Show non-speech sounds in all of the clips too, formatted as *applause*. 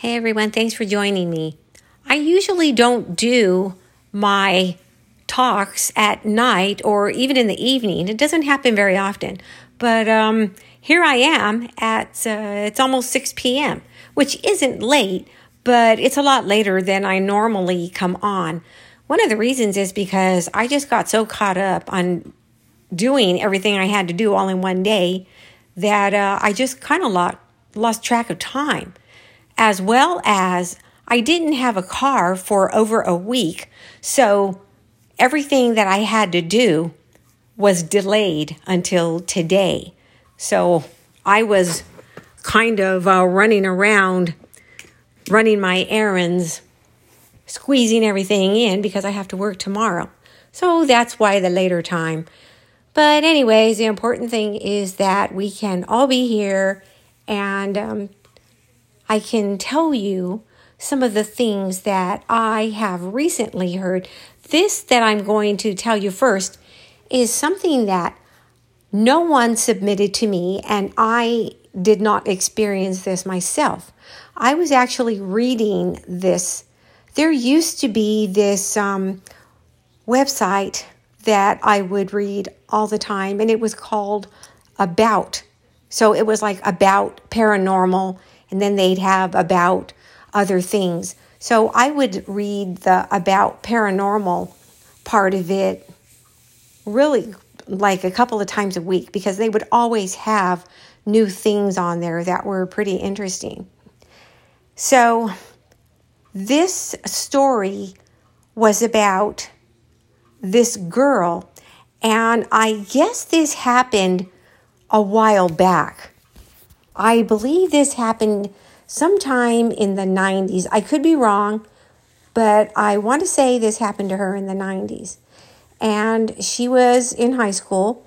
Hey everyone, thanks for joining me. I usually don't do my talks at night or even in the evening. It doesn't happen very often. But um, here I am at uh, it's almost 6 p.m., which isn't late, but it's a lot later than I normally come on. One of the reasons is because I just got so caught up on doing everything I had to do all in one day that uh, I just kind of lost, lost track of time, as well as I didn't have a car for over a week. So everything that I had to do was delayed until today. So I was kind of uh, running around, running my errands, squeezing everything in because I have to work tomorrow. So that's why the later time. But, anyways, the important thing is that we can all be here and um, I can tell you some of the things that I have recently heard. This that I'm going to tell you first is something that no one submitted to me, and I did not experience this myself. I was actually reading this. There used to be this um, website that I would read all the time, and it was called About. So it was like about paranormal, and then they'd have about other things. So I would read the about paranormal part of it really like a couple of times a week because they would always have new things on there that were pretty interesting. So this story was about this girl. And I guess this happened a while back. I believe this happened sometime in the 90s. I could be wrong, but I want to say this happened to her in the 90s. And she was in high school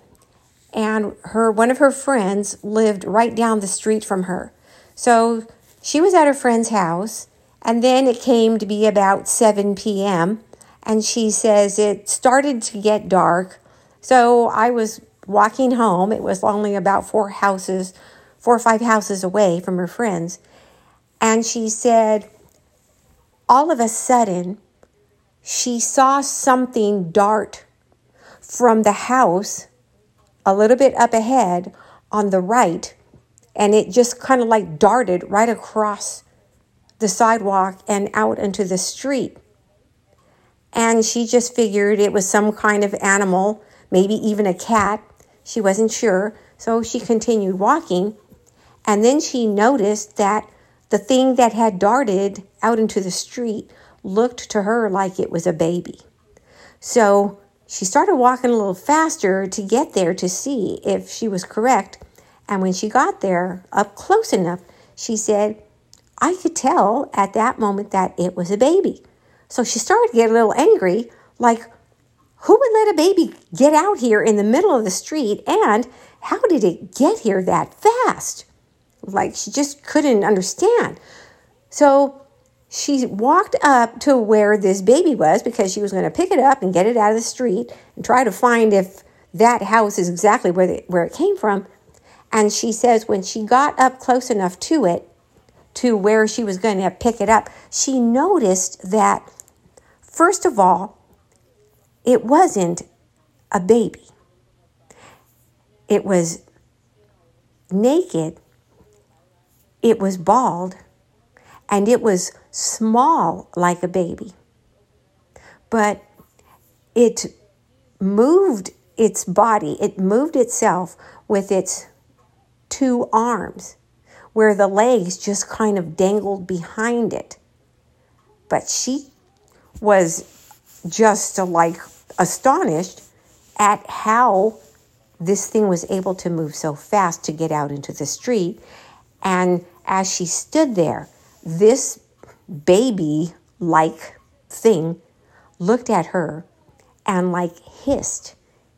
and her one of her friends lived right down the street from her. So she was at her friend's house and then it came to be about 7 p.m and she says it started to get dark. So I was walking home. It was only about four houses, four or five houses away from her friends. And she said, all of a sudden, she saw something dart from the house a little bit up ahead on the right. And it just kind of like darted right across the sidewalk and out into the street. And she just figured it was some kind of animal, maybe even a cat. She wasn't sure. So she continued walking. And then she noticed that the thing that had darted out into the street looked to her like it was a baby. So she started walking a little faster to get there to see if she was correct. And when she got there, up close enough, she said, I could tell at that moment that it was a baby. So she started to get a little angry, like, who would let a baby get out here in the middle of the street? And how did it get here that fast? Like, she just couldn't understand. So she walked up to where this baby was because she was going to pick it up and get it out of the street and try to find if that house is exactly where, the, where it came from. And she says when she got up close enough to it, to where she was going to pick it up, she noticed that First of all, it wasn't a baby, it was naked, it was bald, and it was small like a baby. But it moved its body, it moved itself with its two arms, where the legs just kind of dangled behind it. But she was just like astonished at how this thing was able to move so fast to get out into the street. And as she stood there, this baby like thing looked at her and like hissed.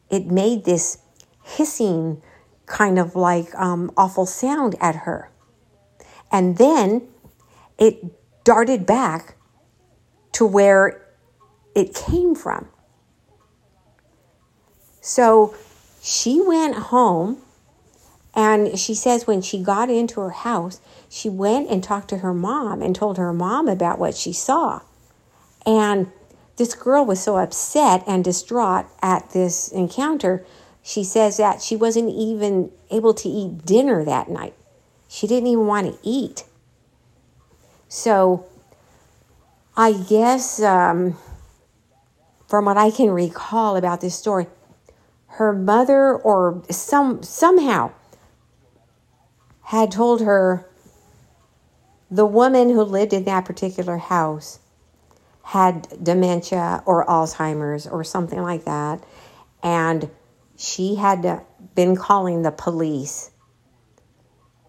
It made this hissing kind of like um, awful sound at her. And then it darted back to where it came from. So she went home And she says when she got into her house, she went and talked to her mom and told her mom about what she saw. And this girl was so upset and distraught at this encounter, she says that she wasn't even able to eat dinner that night. She didn't even want to eat. So I guess um, from what I can recall about this story, her mother or some somehow had told her the woman who lived in that particular house had dementia or Alzheimer's or something like that. And she had been calling the police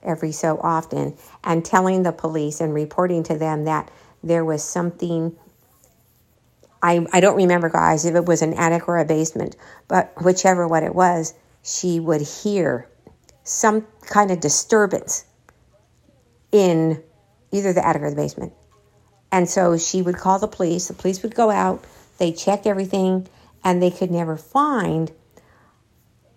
every so often and telling the police and reporting to them that there was something. I, I don't remember, guys, if it was an attic or a basement, but whichever what it was, she would hear some kind of disturbance in either the attic or the basement. And so she would call the police. The police would go out, they check everything, and they could never find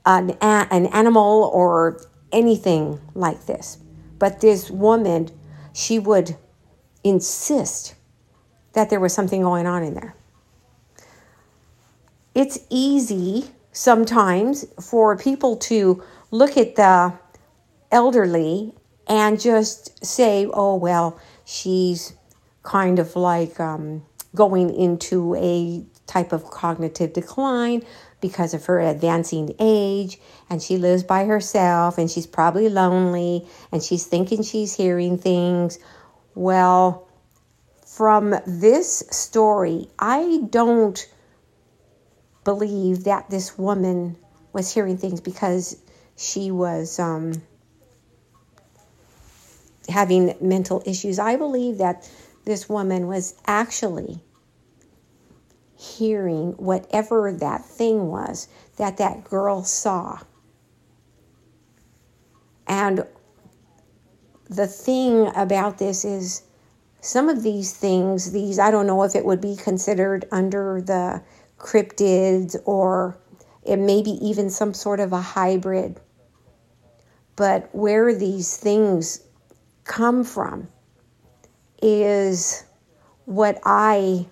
an, an animal or anything like this. But this woman, she would insist that there was something going on in there. It's easy sometimes for people to look at the elderly and just say, oh, well, she's kind of like um, going into a type of cognitive decline because of her advancing age and she lives by herself and she's probably lonely and she's thinking she's hearing things. Well, from this story, I don't believe that this woman was hearing things because she was um, having mental issues. I believe that this woman was actually hearing whatever that thing was that that girl saw. And the thing about this is some of these things, these, I don't know if it would be considered under the cryptids or it may be even some sort of a hybrid. But where these things come from is what I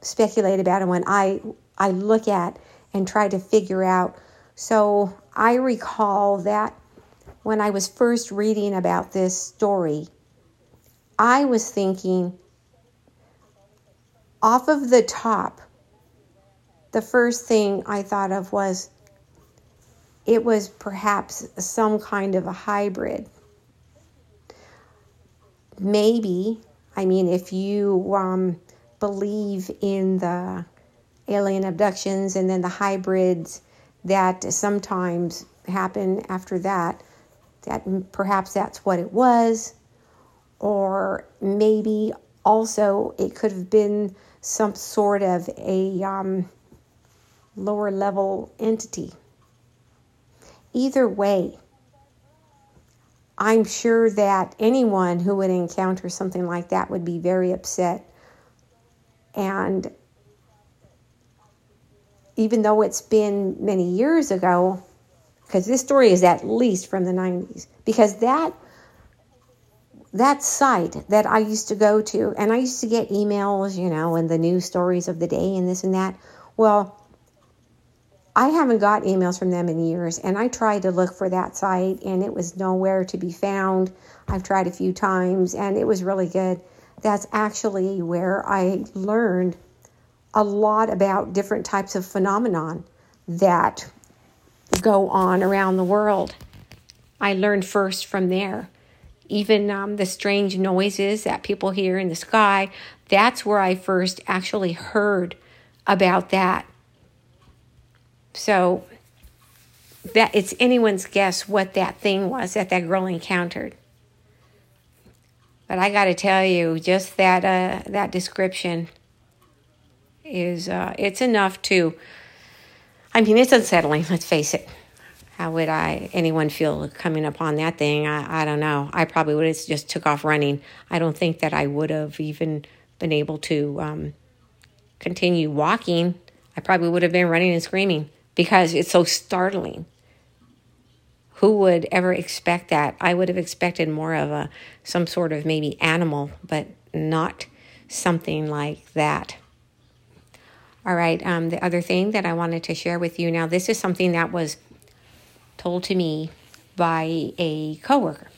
speculate about and when I I look at and try to figure out. So I recall that when I was first reading about this story, I was thinking off of the top, the first thing I thought of was it was perhaps some kind of a hybrid. Maybe, I mean, if you um, believe in the alien abductions and then the hybrids that sometimes happen after that, that perhaps that's what it was, or maybe also it could have been some sort of a um, lower level entity. Either way, I'm sure that anyone who would encounter something like that would be very upset and even though it's been many years ago, because this story is at least from the 90s, because that that site that I used to go to, and I used to get emails, you know, and the news stories of the day and this and that. Well, I haven't got emails from them in years, and I tried to look for that site, and it was nowhere to be found. I've tried a few times, and it was really good that's actually where I learned a lot about different types of phenomenon that go on around the world. I learned first from there. Even um, the strange noises that people hear in the sky, that's where I first actually heard about that. So that it's anyone's guess what that thing was that that girl encountered. But I got to tell you, just that uh, that description is uh, it's enough to. I mean, it's unsettling. Let's face it. How would I anyone feel coming upon that thing? I, I don't know. I probably would have just took off running. I don't think that I would have even been able to um, continue walking. I probably would have been running and screaming because it's so startling. who would ever expect that? I would have expected more of a some sort of maybe animal, but not something like that. All right, um, the other thing that I wanted to share with you now, this is something that was told to me by a coworker.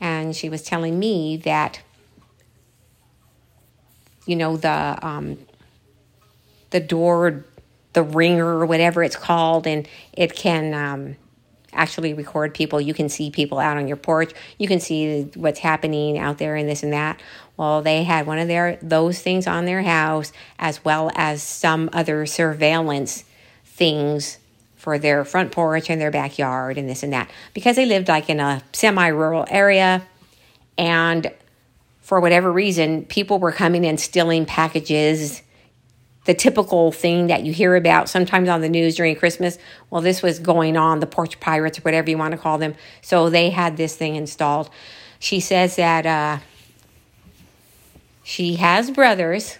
And she was telling me that, you know, the um, the door, the ringer, or whatever it's called, and it can um, actually record people. You can see people out on your porch. You can see what's happening out there and this and that. Well, they had one of their those things on their house as well as some other surveillance things for their front porch and their backyard and this and that because they lived like in a semi-rural area and for whatever reason people were coming and stealing packages the typical thing that you hear about sometimes on the news during Christmas. Well, this was going on, the porch pirates, or whatever you want to call them. So they had this thing installed. She says that uh, she has brothers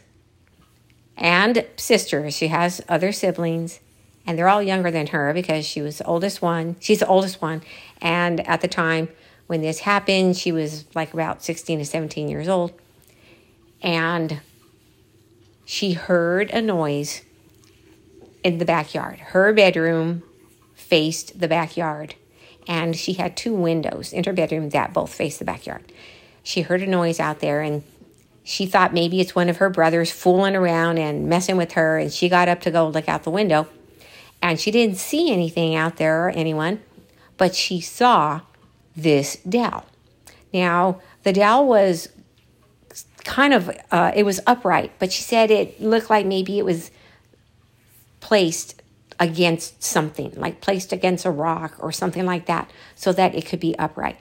and sisters. She has other siblings, and they're all younger than her because she was the oldest one. She's the oldest one. And at the time when this happened, she was like about 16 to 17 years old. And she heard a noise in the backyard. Her bedroom faced the backyard, and she had two windows in her bedroom that both faced the backyard. She heard a noise out there, and she thought maybe it's one of her brothers fooling around and messing with her, and she got up to go look out the window. And she didn't see anything out there or anyone, but she saw this dowel. Now, the dowel was kind of uh, it was upright, but she said it looked like maybe it was placed against something, like placed against a rock or something like that, so that it could be upright.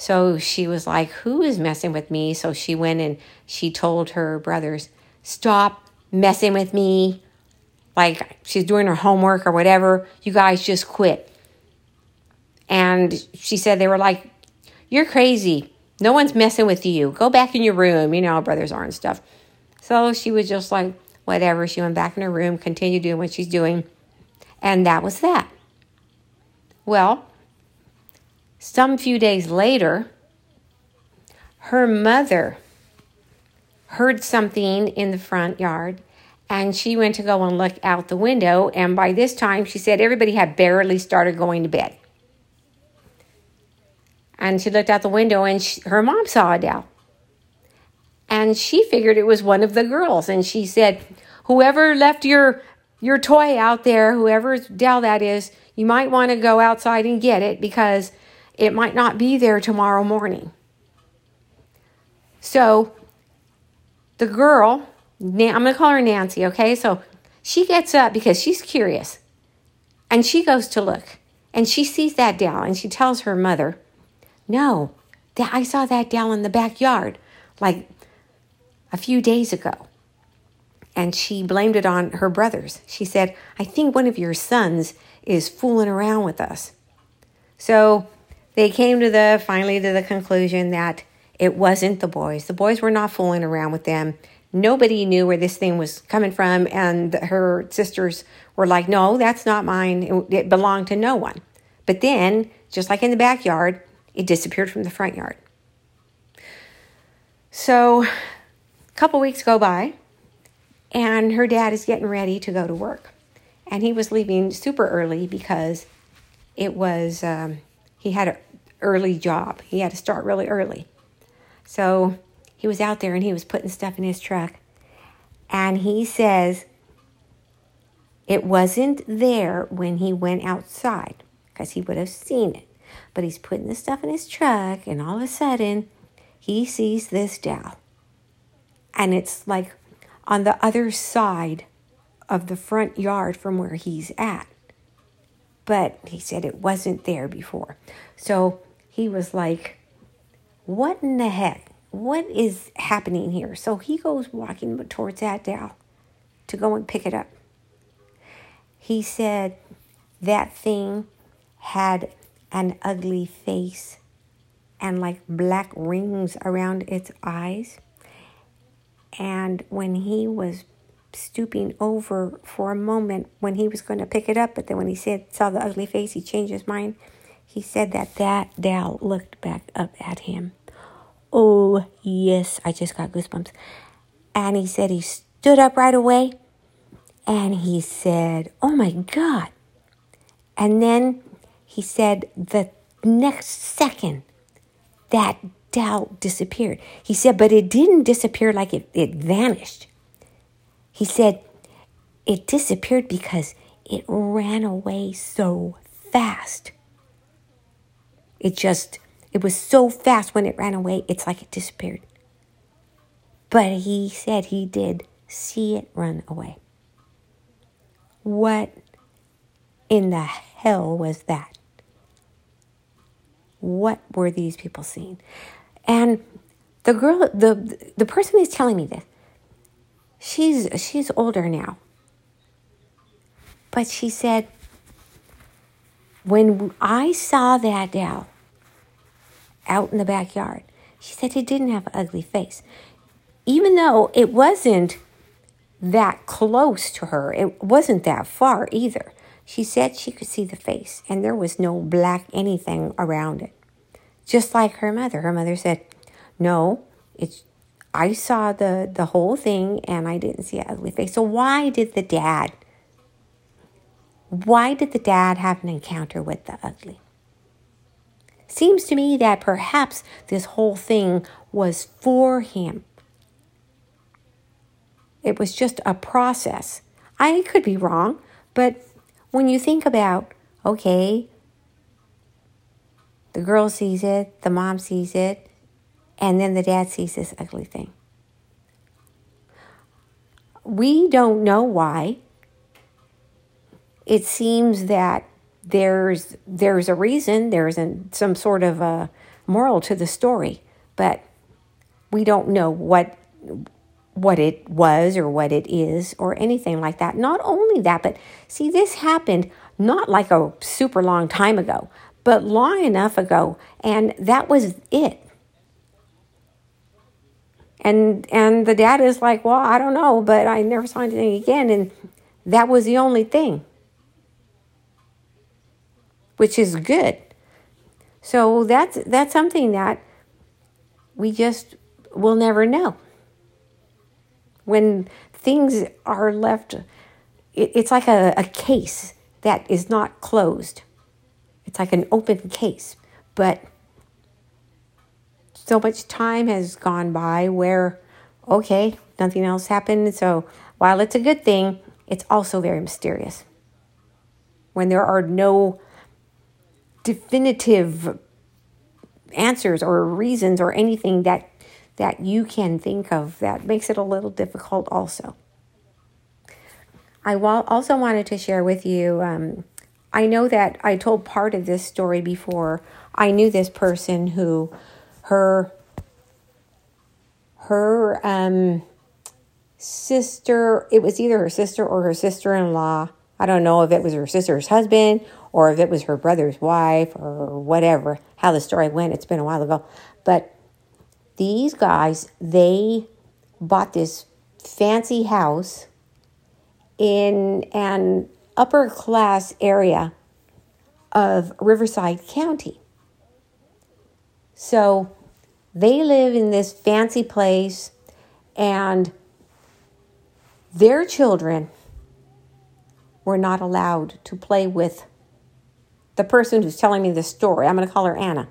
So she was like, Who is messing with me? So she went and she told her brothers, Stop messing with me. Like she's doing her homework or whatever. You guys just quit. And she said they were like, You're crazy. No one's messing with you. Go back in your room. You know brothers are and stuff. So she was just like, whatever. She went back in her room, continued doing what she's doing. And that was that. Well, some few days later, her mother heard something in the front yard and she went to go and look out the window. And by this time, she said everybody had barely started going to bed. And she looked out the window and she, her mom saw Adele. And she figured it was one of the girls. And she said, Whoever left your your toy out there, whoever's Dell that is, you might want to go outside and get it because it might not be there tomorrow morning. So the girl, I'm going to call her Nancy, okay? So she gets up because she's curious and she goes to look and she sees that doll and she tells her mother, no, that I saw that down in the backyard like a few days ago. And she blamed it on her brothers. She said, I think one of your sons is fooling around with us. So they came to the finally to the conclusion that it wasn't the boys. The boys were not fooling around with them. Nobody knew where this thing was coming from, and her sisters were like, No, that's not mine. It, it belonged to no one. But then, just like in the backyard, it disappeared from the front yard. So, a couple weeks go by, and her dad is getting ready to go to work. And he was leaving super early because it was, um, he had an early job. He had to start really early. So, he was out there and he was putting stuff in his truck. And he says it wasn't there when he went outside because he would have seen it. But he's putting the stuff in his truck, and all of a sudden, he sees this dowel. And it's like on the other side of the front yard from where he's at. But he said it wasn't there before. So he was like, What in the heck? What is happening here? So he goes walking towards that dowel to go and pick it up. He said that thing had an ugly face and like black rings around its eyes. And when he was stooping over for a moment when he was going to pick it up, but then when he said saw the ugly face, he changed his mind. He said that that Dal looked back up at him. Oh, yes, I just got goosebumps. And he said he stood up right away and he said, Oh my God. And then he said the next second that doubt disappeared. He said, but it didn't disappear like it, it vanished. He said, it disappeared because it ran away so fast. It just, it was so fast when it ran away, it's like it disappeared. But he said he did see it run away. What in the hell was that? What were these people seeing? And the girl, the the person who's telling me this, she's she's older now. But she said, when I saw that owl out in the backyard, she said it didn't have an ugly face. Even though it wasn't that close to her, it wasn't that far either. She said she could see the face and there was no black anything around it. Just like her mother. Her mother said, No, it's I saw the, the whole thing and I didn't see an ugly face. So why did the dad why did the dad have an encounter with the ugly? Seems to me that perhaps this whole thing was for him. It was just a process. I could be wrong, but when you think about, okay, the girl sees it, the mom sees it, and then the dad sees this ugly thing. We don't know why. It seems that there's there's a reason, there's an, some sort of a moral to the story, but we don't know what what it was or what it is or anything like that. Not only that, but see, this happened not like a super long time ago, but long enough ago, and that was it. And and the dad is like, well, I don't know, but I never saw anything again, and that was the only thing, which is good. So that's that's something that we just will never know when things are left, it's like a, a case that is not closed. It's like an open case. But so much time has gone by where, okay, nothing else happened. So while it's a good thing, it's also very mysterious. When there are no definitive answers or reasons or anything that that you can think of that makes it a little difficult also. I also wanted to share with you. Um, I know that I told part of this story before. I knew this person who, her, her um, sister. It was either her sister or her sister-in-law. I don't know if it was her sister's husband or if it was her brother's wife or whatever. How the story went. It's been a while ago, but these guys, they bought this fancy house in an upper class area of Riverside County. So they live in this fancy place, and their children were not allowed to play with the person who's telling me this story. I'm going to call her Anna.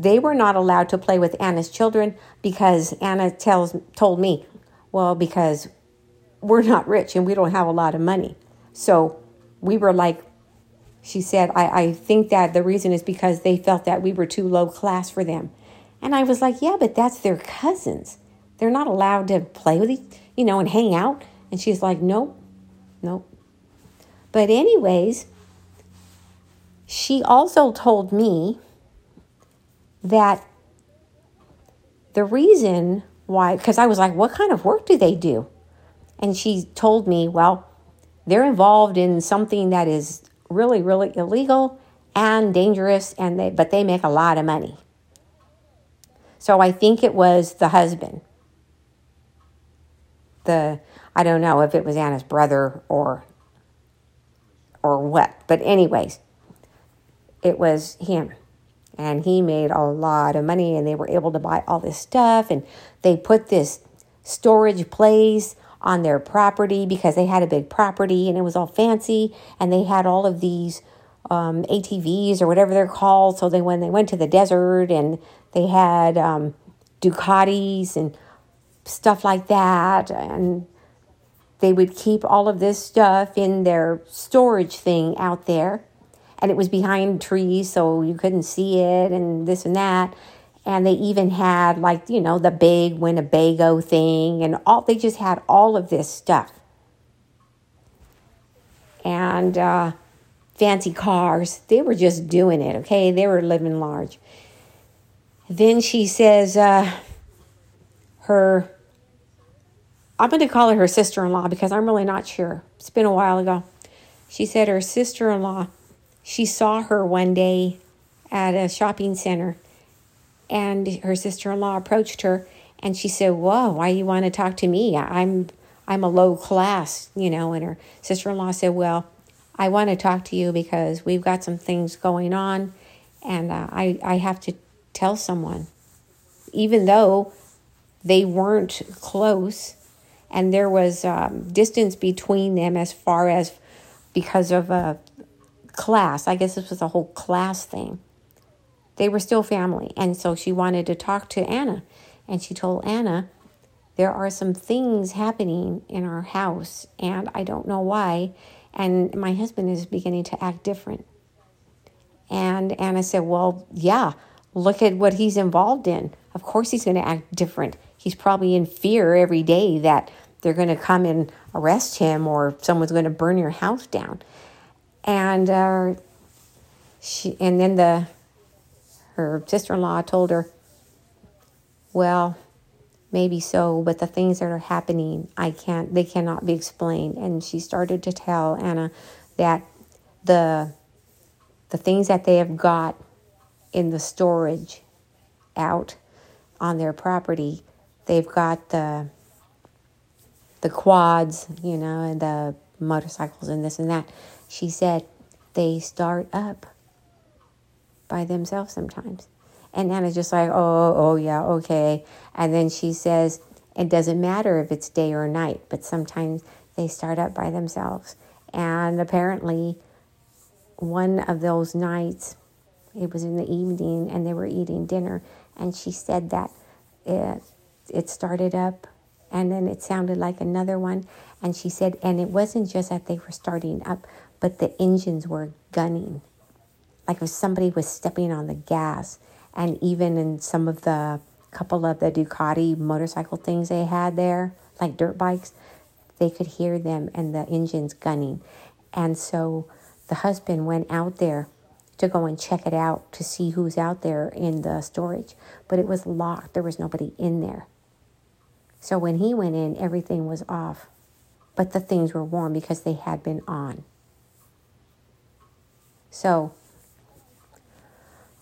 They were not allowed to play with Anna's children because Anna tells told me, well, because we're not rich and we don't have a lot of money. So we were like, she said, I, I think that the reason is because they felt that we were too low class for them. And I was like, yeah, but that's their cousins. They're not allowed to play with each, you know, and hang out. And she's like, nope, nope. But, anyways, she also told me that the reason why, because I was like, what kind of work do they do? And she told me, well, they're involved in something that is really, really illegal and dangerous, and they, but they make a lot of money. So I think it was the husband. The I don't know if it was Anna's brother or or what. But anyways, it was him. And he made a lot of money and they were able to buy all this stuff and they put this storage place on their property because they had a big property and it was all fancy and they had all of these um, ATVs or whatever they're called. So they when they went to the desert and they had um, Ducatis and stuff like that and they would keep all of this stuff in their storage thing out there and it was behind trees so you couldn't see it and this and that. And they even had like you know the big winnebago thing and all they just had all of this stuff. And uh, fancy cars. They were just doing it okay? They were living large. Then she says uh, her I'm going to call her her sister in law because I'm really not sure. It's been a while ago. She said her sister in law, she saw her one day at a shopping center and her sister in law approached her and she said, Whoa, why you want to talk to me? I'm I'm a low class, you know, and her sister in law said, Well, I want to talk to you because we've got some things going on and uh, I, I have to tell someone. Even though they weren't close, and there was um, distance between them as far as because of a class. I guess this was a whole class thing. They were still family, and so she wanted to talk to Anna, and she told Anna, "There are some things happening in our house, and I don't know why, and my husband is beginning to act different." And Anna said, "Well, yeah." Look at what he's involved in. Of course, he's going to act different he's probably in fear every day that they're going to come and arrest him or someone's going to burn your house down. And uh, she, and then the her sister-in-law told her, "Well, maybe so, but the things that are happening, I can't. They cannot be explained." And she started to tell Anna that the the things that they have got in the storage out on their property they've got the the quads, you know, and the motorcycles and this and that. She said they start up by themselves sometimes. And Anna's just like, oh, oh, oh, yeah, okay. And then she says, it doesn't matter if it's day or night, but sometimes they start up by themselves. And apparently, one of those nights, it was in the evening and they were eating dinner, and she said that it, it started up and then it sounded like another one. And she said, and it wasn't just that they were starting up, but the engines were gunning. Like if somebody was stepping on the gas. And even in some of the couple of the Ducati motorcycle things they had there, like dirt bikes, they could hear them and the engines gunning. And so the husband went out there to go and check it out to see who's out there in the storage. But it was locked, there was nobody in there. So when he went in, everything was off, but the things were warm because they had been on. So,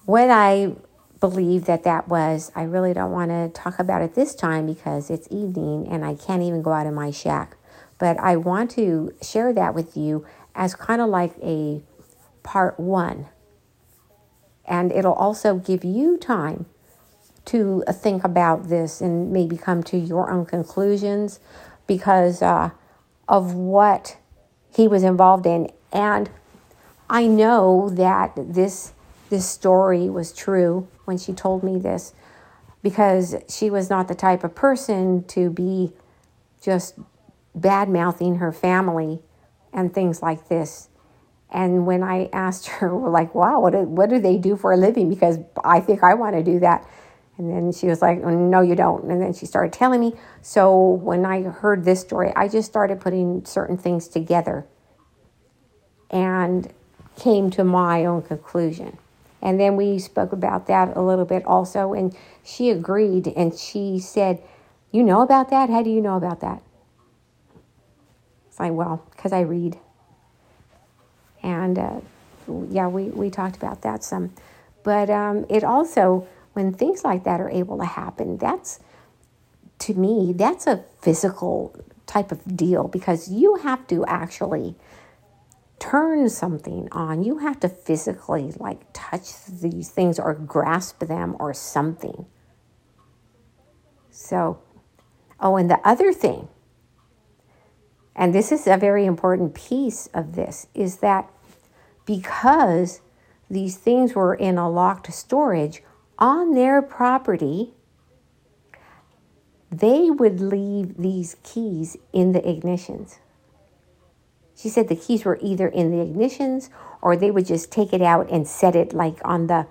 what I believe that that was, I really don't want to talk about it this time because it's evening and I can't even go out of my shack. But I want to share that with you as kind of like a part one. And it'll also give you time to think about this and maybe come to your own conclusions because uh, of what he was involved in. And I know that this this story was true when she told me this because she was not the type of person to be just bad mouthing her family and things like this. And when I asked *laughs* her, like, wow, what do, what do they do for a living? Because I think I want to do that. And then she was like, No, you don't. And then she started telling me. So when I heard this story, I just started putting certain things together and came to my own conclusion. And then we spoke about that a little bit also. And she agreed and she said, You know about that? How do you know about that? It's like, Well, because I read. And uh, yeah, we, we talked about that some. But um, it also when things like that are able to happen, that's to me, that's a physical type of deal because you have to actually turn something on. You have to physically like touch these things or grasp them or something. So, oh, and the other thing, and this is a very important piece of this, is that because these things were in a locked storage on their property, they would leave these keys in the ignitions. She said the keys were either in the ignitions or they would just take it out and set it like on the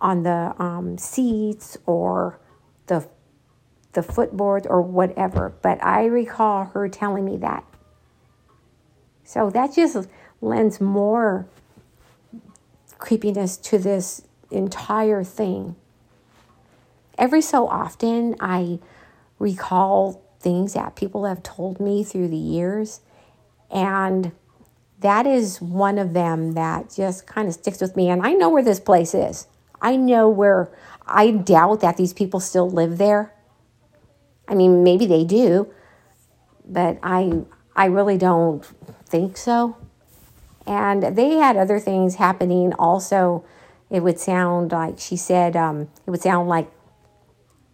on the um, seats or the the footboard or whatever. But I recall her telling me that. So that just lends more creepiness to this entire thing. Every so often, I recall things that people have told me through the years, and that is one of them that just kind of sticks with me. And I know where this place is. I know where I doubt that these people still live there. I mean, maybe they do, but I I really don't think so. And they had other things happening also. It would sound like she said um, it would sound like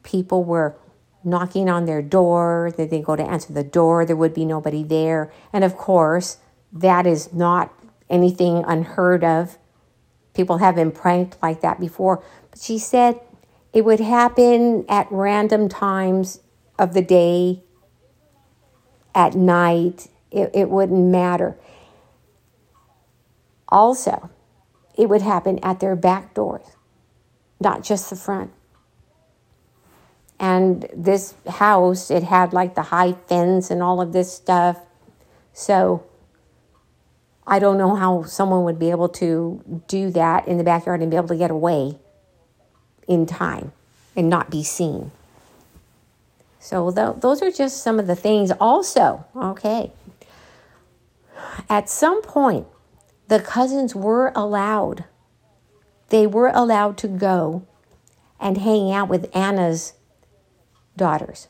people were knocking on their door, that they go to answer the door, there would be nobody there. And of course, that is not anything unheard of. People have been pranked like that before. But she said it would happen at random times of the day, at night. It, it wouldn't matter. Also, it would happen at their back doors, not just the front. And this house, it had like the high fence and all of this stuff. So I don't know how someone would be able to do that in the backyard and be able to get away in time and not be seen. So th- those are just some of the things. Also, okay, at some point, the cousins were allowed, they were allowed to go and hang out with Anna's daughters.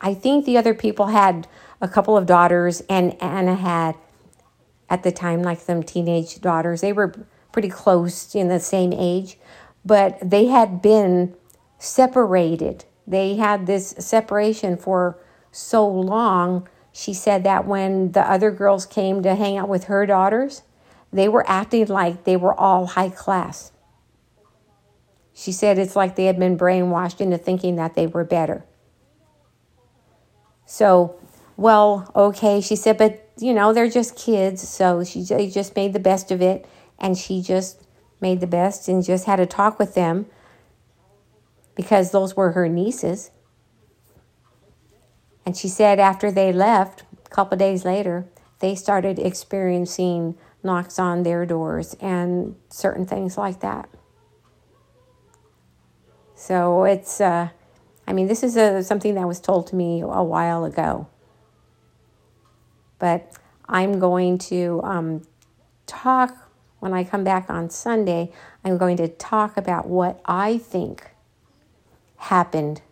I think the other people had a couple of daughters, and Anna had, at the time, like some teenage daughters. They were pretty close in the same age, but they had been separated. They had this separation for so long. She said that when the other girls came to hang out with her daughters, they were acting like they were all high class. She said it's like they had been brainwashed into thinking that they were better. So, well, okay, she said, but you know, they're just kids. So she just made the best of it. And she just made the best and just had a talk with them because those were her nieces. And she said after they left, a couple days later, they started experiencing knocks on their doors and certain things like that. So it's, uh, I mean, this is a, something that was told to me a while ago. But I'm going to um, talk, when I come back on Sunday, I'm going to talk about what I think happened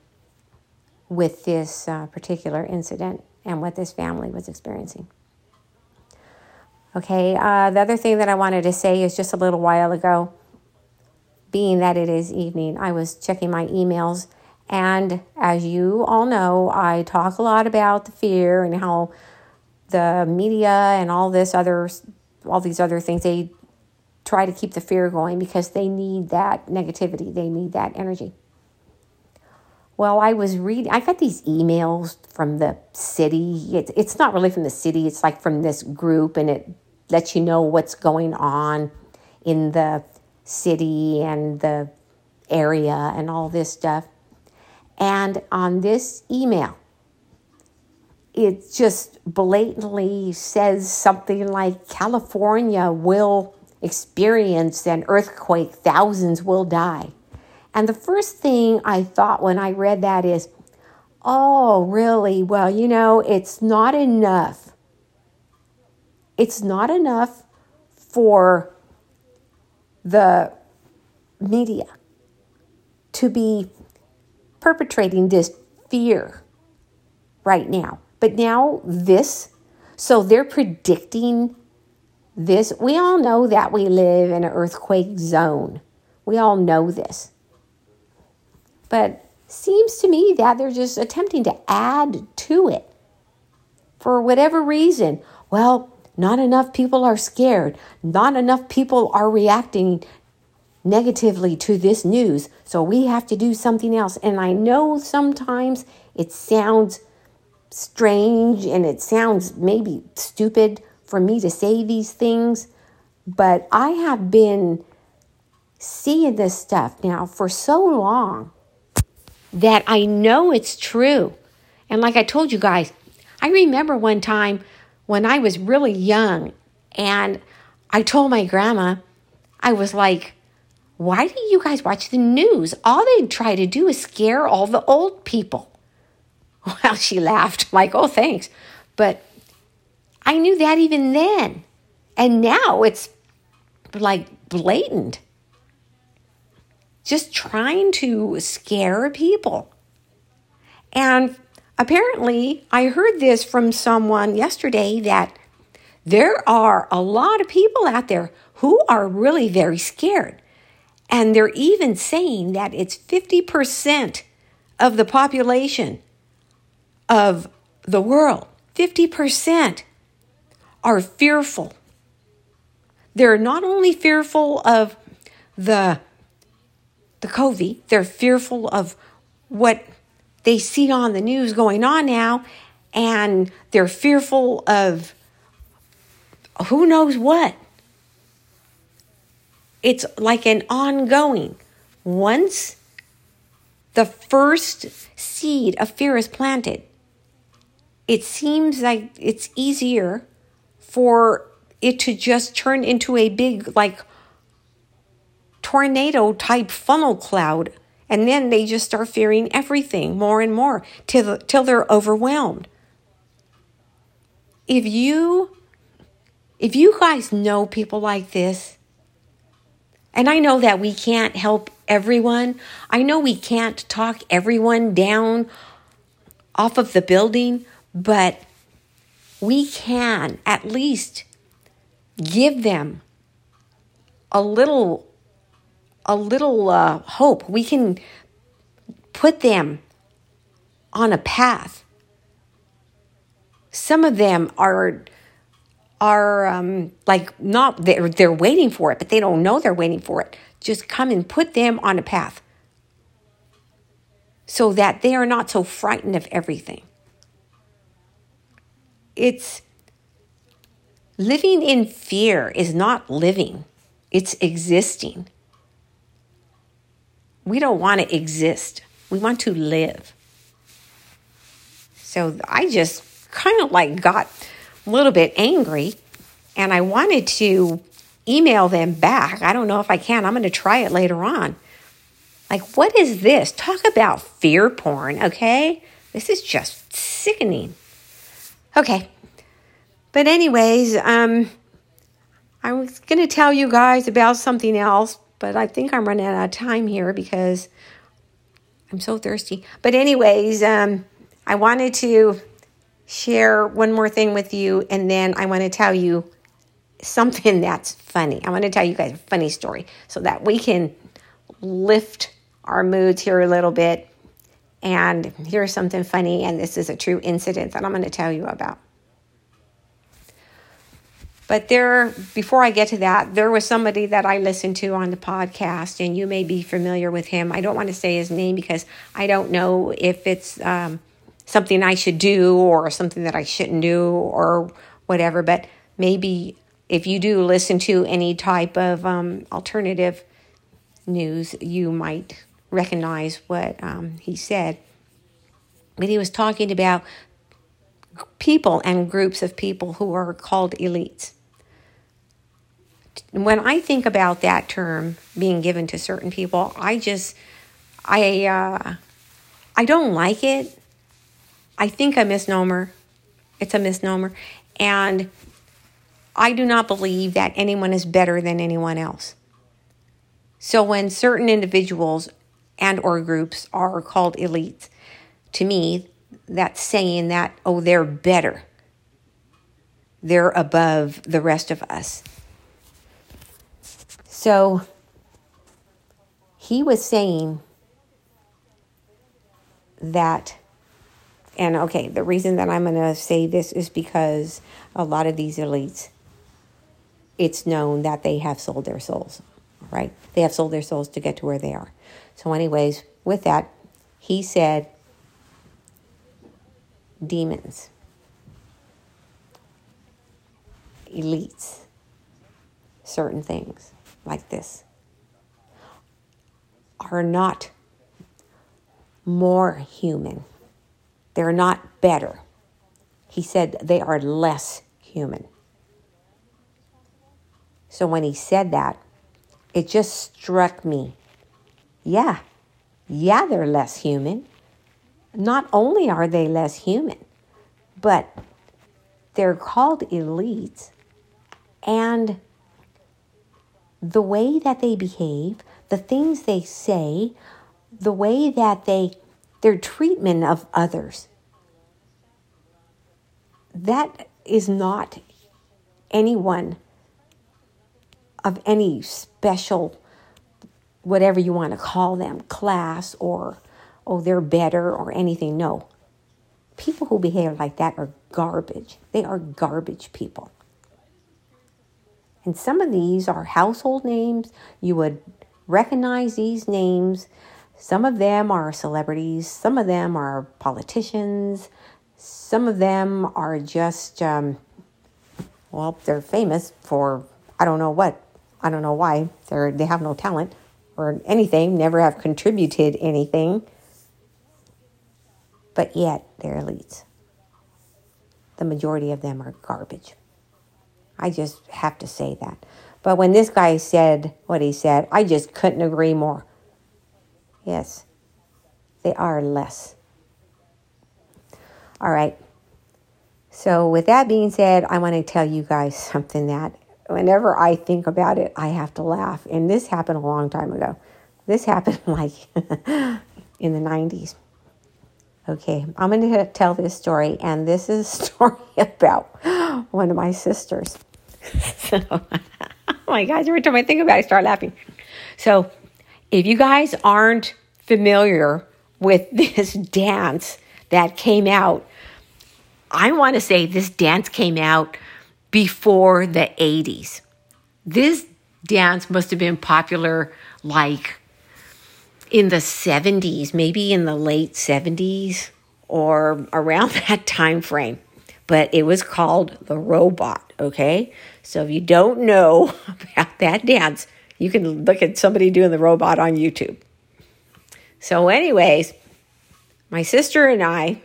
with this uh, particular incident and what this family was experiencing. Okay, uh, the other thing that I wanted to say is just a little while ago being that it is evening, I was checking my emails. And as you all know, I talk a lot about the fear and how the media and all this other all these other things they try to keep the fear going because they need that negativity, they need that energy. Well, I was reading, I got these emails from the city. It's, it's not really from the city, it's like from this group, and it lets you know what's going on in the city and the area and all this stuff. And on this email, it just blatantly says something like California will experience an earthquake, thousands will die. And the first thing I thought when I read that is, oh, really? Well, you know, it's not enough. It's not enough for the media to be perpetrating this fear right now. But now this, so they're predicting this. We all know that we live in an earthquake zone. We all know this. But seems to me that they're just attempting to add to it for whatever reason. Well, not enough people are scared. Not enough people are reacting negatively to this news. So we have to do something else. And I know sometimes it sounds strange and it sounds maybe stupid for me to say these things, but I have been seeing this stuff now for so long that I know it's true. And like I told you guys, I remember one time when I was really young and I told my grandma, I was like, why do you guys watch the news? All they try to do is scare all the old people. *laughs* Well, she laughed, like, oh, thanks. But I knew that even then. And now it's like blatant. Just trying to scare people. And apparently, I heard this from someone yesterday that there are a lot of people out there who are really very scared. And they're even saying that it's 50% of the population of the world, 50% are fearful. They're not only fearful of the, the COVID, they're fearful of what they see on the news going on now, and they're fearful of who knows what. It's like an ongoing. Once the first seed of fear is planted, it seems like it's easier for it to just turn into a big, like, tornado type funnel cloud. And then they just start fearing everything more and more till, till they're overwhelmed. If you if you guys know people like this, and I know that we can't help everyone. I know we can't talk everyone down off of the building, but we can at least give them a little a little uh, hope. We can put them on a path. Some of them are are um, like not they're, they're waiting for it, but they don't know they're waiting for it. Just come and put them on a path so that they are not so frightened of everything. It's living in fear is not living, it's existing. We don't want to exist, we want to live. So I just kind of like got a little bit angry and I wanted to email them back. I don't know if I can. I'm going to try it later on. Like, what is this? Talk about fear porn, okay? This is just sickening. Okay. But, anyways, um, I was going to tell you guys about something else, but I think I'm running out of time here because I'm so thirsty. But, anyways, um, I wanted to share one more thing with you, and then I want to tell you something *laughs* that's funny. I want to tell you guys a funny story so that we can lift our moods here a little bit. And here's something funny, and this is a true incident that I'm going to tell you about. But there, before I get to that, there was somebody that I listened to on the podcast, and you may be familiar with him. I don't want to say his name because I don't know if it's um, something I should do or something that I shouldn't do or whatever. But maybe if you do listen to any type of um, alternative news, you might recognize what um, he said. But he was talking about people and groups of people who are called elites. When I think about that term being given to certain people, I just, I, uh, I don't like it I think a misnomer. It's a misnomer. And I do not believe that anyone is better than anyone else. So when certain individuals and or groups are called elites, to me, that's saying that, oh, they're better. They're above the rest of us. So he was saying that, and okay, the reason that I'm going to say this is because a lot of these elites, it's known that they have sold their souls, right? They have sold their souls to get to where they are. So, anyways, with that, he said, demons, elites, certain things like this are not more human. They're not better. He said they are less human. So when he said that, it just struck me. Yeah, yeah, they're less human. Not only are they less human, but they're called elites. And the way that they behave, the things they say, the way that they their treatment of others that is not anyone of any special whatever you want to call them class or oh they're better or anything. No. People who behave like that are garbage. They are garbage people. And some of these are household names. You would recognize these names. Some of them are celebrities, some of them are politicians, some of them are just, um, well, they're famous for I don't know what. I don't know why. They're, they have no talent or anything, never have contributed anything, but yet they're elites. The majority of them are garbage. I just have to say that. But when this guy said what he said, I just couldn't agree more. Yes, they are less. All right. So, with that being said, I want to tell you guys *laughs* something that whenever I think about it, I have to laugh. And this happened a long time ago. This happened *laughs* like *laughs* in the 90s. Okay, I'm going to tell this story, and this is a *laughs* story about one of my sisters. *laughs* so, *laughs* oh my gosh, every time I think about it, I start laughing. So, if you guys aren't familiar with this dance that came out, I want to say this dance came out before the 80s. This dance must have been popular like in the 70s, maybe in the late 70s or around *laughs* that time frame. But it was called the robot, okay? So if you don't know *laughs* about that dance, you can look at somebody doing the robot on YouTube. So, anyways, my sister and I,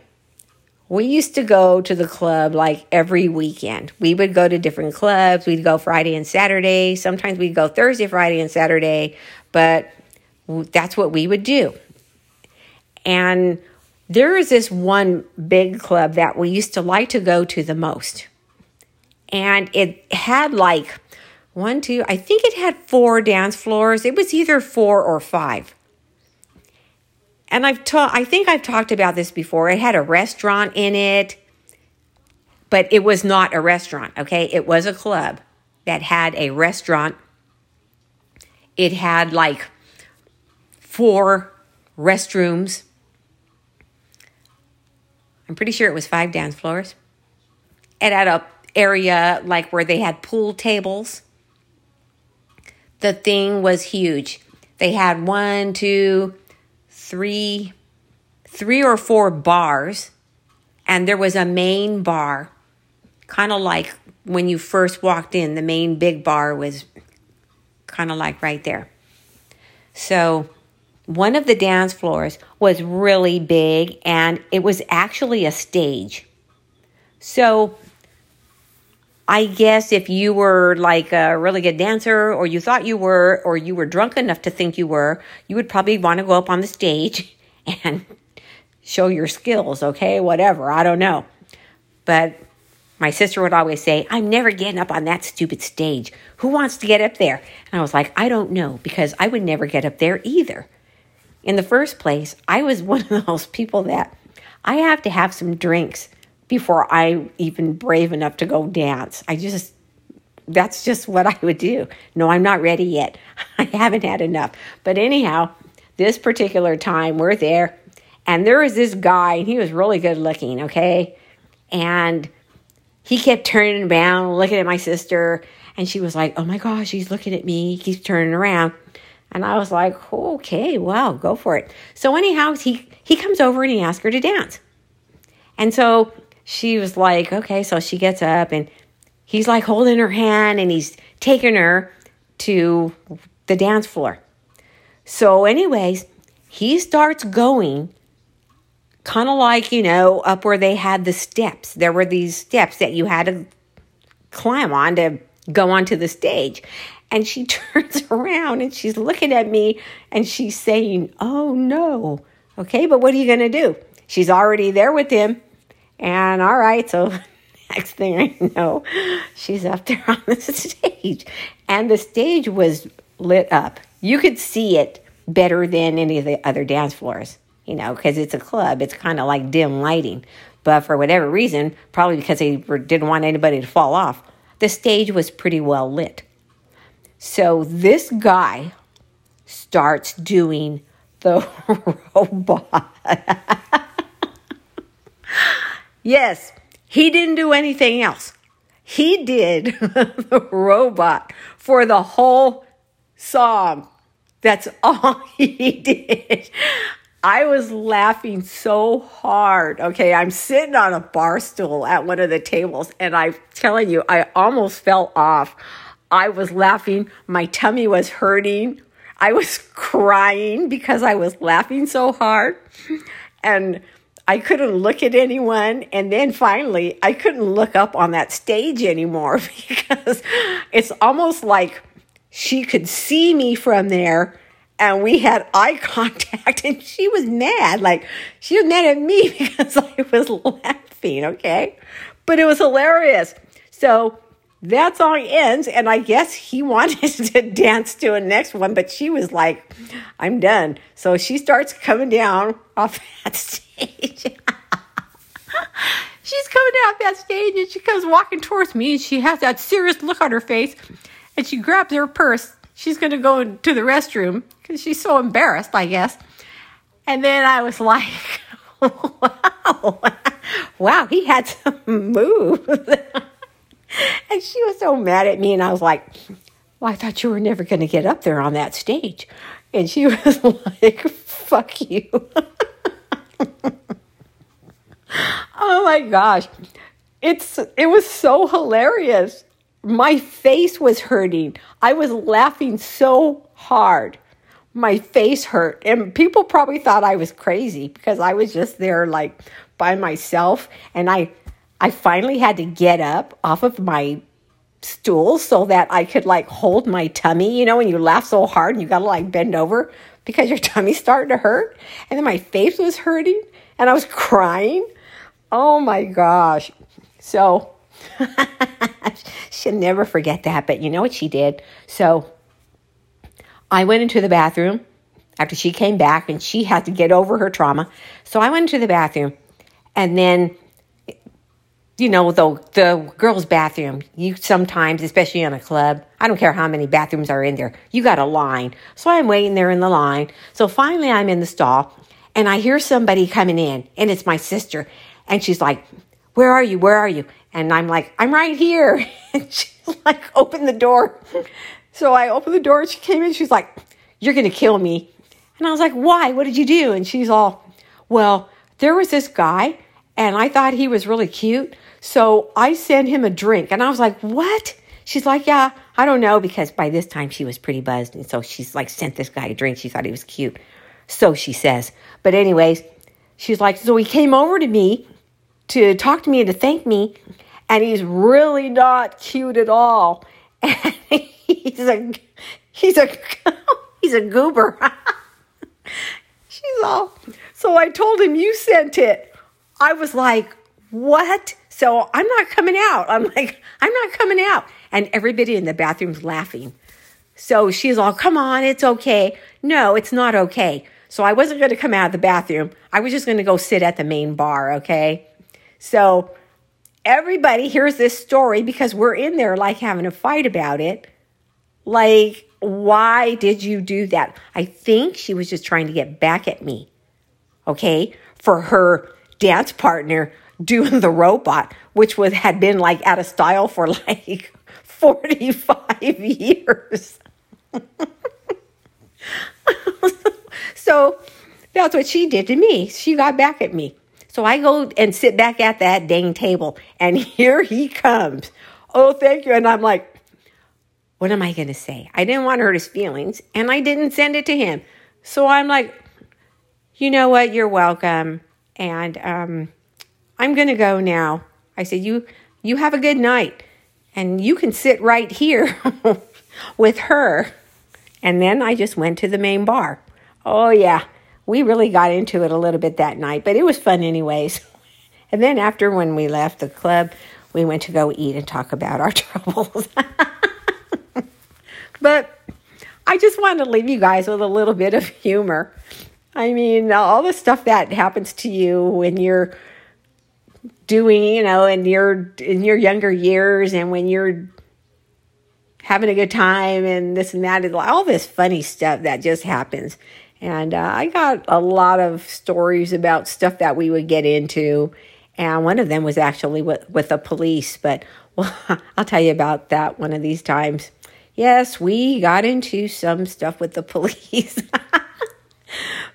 we used to go to the club like every weekend. We would go to different clubs. We'd go Friday and Saturday. Sometimes we'd go Thursday, Friday, and Saturday, but that's what we would do. And there is this one big club that we used to like to go to the most and it had like one, two, I think it had four dance floors. It was either four or five. And I've ta- I think I've talked about this before. It had a restaurant in it, but it was not a restaurant, okay? It was a club that had a restaurant. It had like four restrooms. I'm pretty sure it was five dance floors. It had a area like where they had pool tables. The thing was huge. They had one, two, three, three or four bars, and there was a main bar, kind of like when you first walked in, the main big bar was kind of like right there. So, one of the dance floors was really big and it was actually a stage. So, I guess if you were like a really good dancer or you thought you were or you were drunk enough to think you were, you would probably want to go up on the stage *laughs* and show your skills, okay? Whatever, I don't know. But my sister would always say, I'm never getting up on that stupid stage. Who wants to get up there? And I was like, I don't know because I would never get up there either. In the first place, I was *laughs* one of those people that I have to have some drinks before I even brave enough to go dance. I just that's just what I would do. No, I'm not ready yet. *laughs* I haven't had enough. But anyhow, this particular time we're there and there was this guy and he was really good looking, okay? And he kept turning around, looking at my sister, and she was like, "Oh my gosh, he's looking at me. He keeps turning around." And I was like, "Okay, well, go for it." So anyhow, he he comes over and he asks her to dance. And so she was like, "Okay." So she gets up and he's like holding her hand and he's taking her to the dance floor. So anyways, he starts going kind of like, you know, up where they had the steps. There were these steps that you had to climb on to go onto the stage. And she *laughs* turns around and she's looking at me and she's saying, Oh no. Okay, but what are you going to do? She's already there with him. And all right, so *laughs* next thing I know, she's up there on the *laughs* stage. And the stage was lit up. You could see it better than any of the other dance floors you know, because it's a club. It's kind of like dim lighting. But for whatever reason, probably because they didn't want anybody to fall off, the stage was pretty well lit. So this guy starts doing the *laughs* robot. yes, he didn't do anything else. He did *laughs* the robot for the whole song. That's *laughs* all he did. I was laughing so hard. Okay, I'm sitting on a bar stool at one of the tables, and I'm telling you, I almost fell off. I was laughing, my tummy was hurting. I was crying because I was laughing so hard. And I couldn't look at anyone. And then finally, I couldn't look up on that stage anymore *laughs* because it's almost like she could see me from there and we had eye *laughs* contact and she was mad like she was mad at me *laughs* because i was laughing okay but it was hilarious so that song ends and i guess he *laughs* wanted to dance to a next one but she was like i'm done so she starts coming down off *laughs* that stage she's coming down off that stage and she comes walking towards me and she has that serious look on her face and she grabs her purse she's going to go to the restroom because she's so embarrassed, I guess. And then I was like, *laughs* wow, wow, he had some moves. *laughs* and she was so mad at me. And I was like, well, I thought you were never going to get up there on that stage. And she *laughs* was like, fuck you. *laughs* oh my gosh. It's it was so hilarious my face was hurting. I was laughing so hard. My face hurt. And people probably thought I was crazy because I was just there like by myself and I I finally had to get up off of my stool so that I could like hold my tummy, you know, when you laugh so hard and you got to like bend over because your *laughs* tummy's starting to hurt. And then my face was hurting and I was crying. Oh my gosh. So *laughs* She'll never forget that. But you know what she did? So I went into the bathroom after she came back and she had to get over her trauma. So I went into the bathroom and then you know the the girls bathroom you sometimes especially in a club i don't care how many bathrooms are in there you got a line so i'm waiting there in the line so finally i'm in the stall and i hear somebody coming in and it's my sister and she's like where are you where are you and I'm like, I'm right here. *laughs* And she's like, open the door. So I opened the door and she came in. She's like, You're going to kill me. And I was like, Why? What did you do? And she's all, Well, there was this guy and I thought he was really cute. So I sent him a drink. And I was like, What? She's like, Yeah, I don't know. Because by this time she was pretty buzzed. And so she's like, sent this guy a drink. She thought he was cute. So she says. But, anyways, she's like, So he came over to me to talk to me and to thank me and he's really not cute at all. And *laughs* he's a he's a *laughs* he's a goober. *laughs* She's all so I told him you sent it. I was like, "What?" So I'm not coming out. I'm like, "I'm not coming out." And everybody in the bathroom's laughing. So she's all, "Come on, it's okay." No, it's not okay. So I wasn't going to come out of the bathroom. I was just going to go sit at the main bar, okay? So everybody hears this story because we're in there like having a fight about it. Like, why did you do that? I think she was just trying to get back at me, okay, for her dance partner doing the robot, which was had been like out of style for *laughs* like 45 years. *laughs* so that's what she did to me. She got back at me. So I go and sit back at that dang table, and *laughs* here he comes. Oh, thank you. And I'm like, what am I going to say? I didn't want to hurt his feelings, and I didn't send it to him. So I'm like, you know what? You're welcome. And um, I'm going to go now. I said, you, you have a good night, and you can sit right here *laughs* with her. And then I just went to the main bar. Oh, yeah we really got into it a little bit that night, but it was fun anyways. *laughs* And then after when we left the club, we went to go eat and talk about our *laughs* troubles. but I just wanted to leave you guys with a little bit of humor. I mean, all the stuff that happens to you when you're doing, you know, in your in your younger years and when you're having a good time and this and that, and all this funny stuff that just happens. And uh, I got a lot of stories about stuff that we would get into. And one of them was actually with, with the police, but well, *laughs* I'll tell you about that one of these times. Yes, we got into some stuff with the police. *laughs*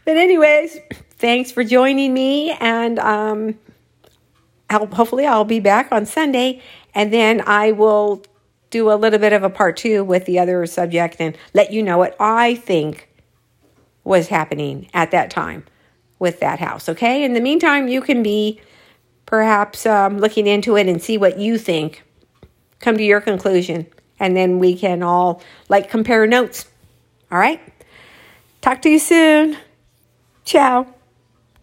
but, anyways, thanks for joining me. And um, hopefully, I'll be back on Sunday. And then I will do a little bit of a part two with the other subject and let you know what I think was happening at that time with that house. Okay. In the meantime, you can be perhaps um, looking into it and see what you think. Come to your conclusion. And then we can all like compare notes. All right. Talk to you soon. Ciao.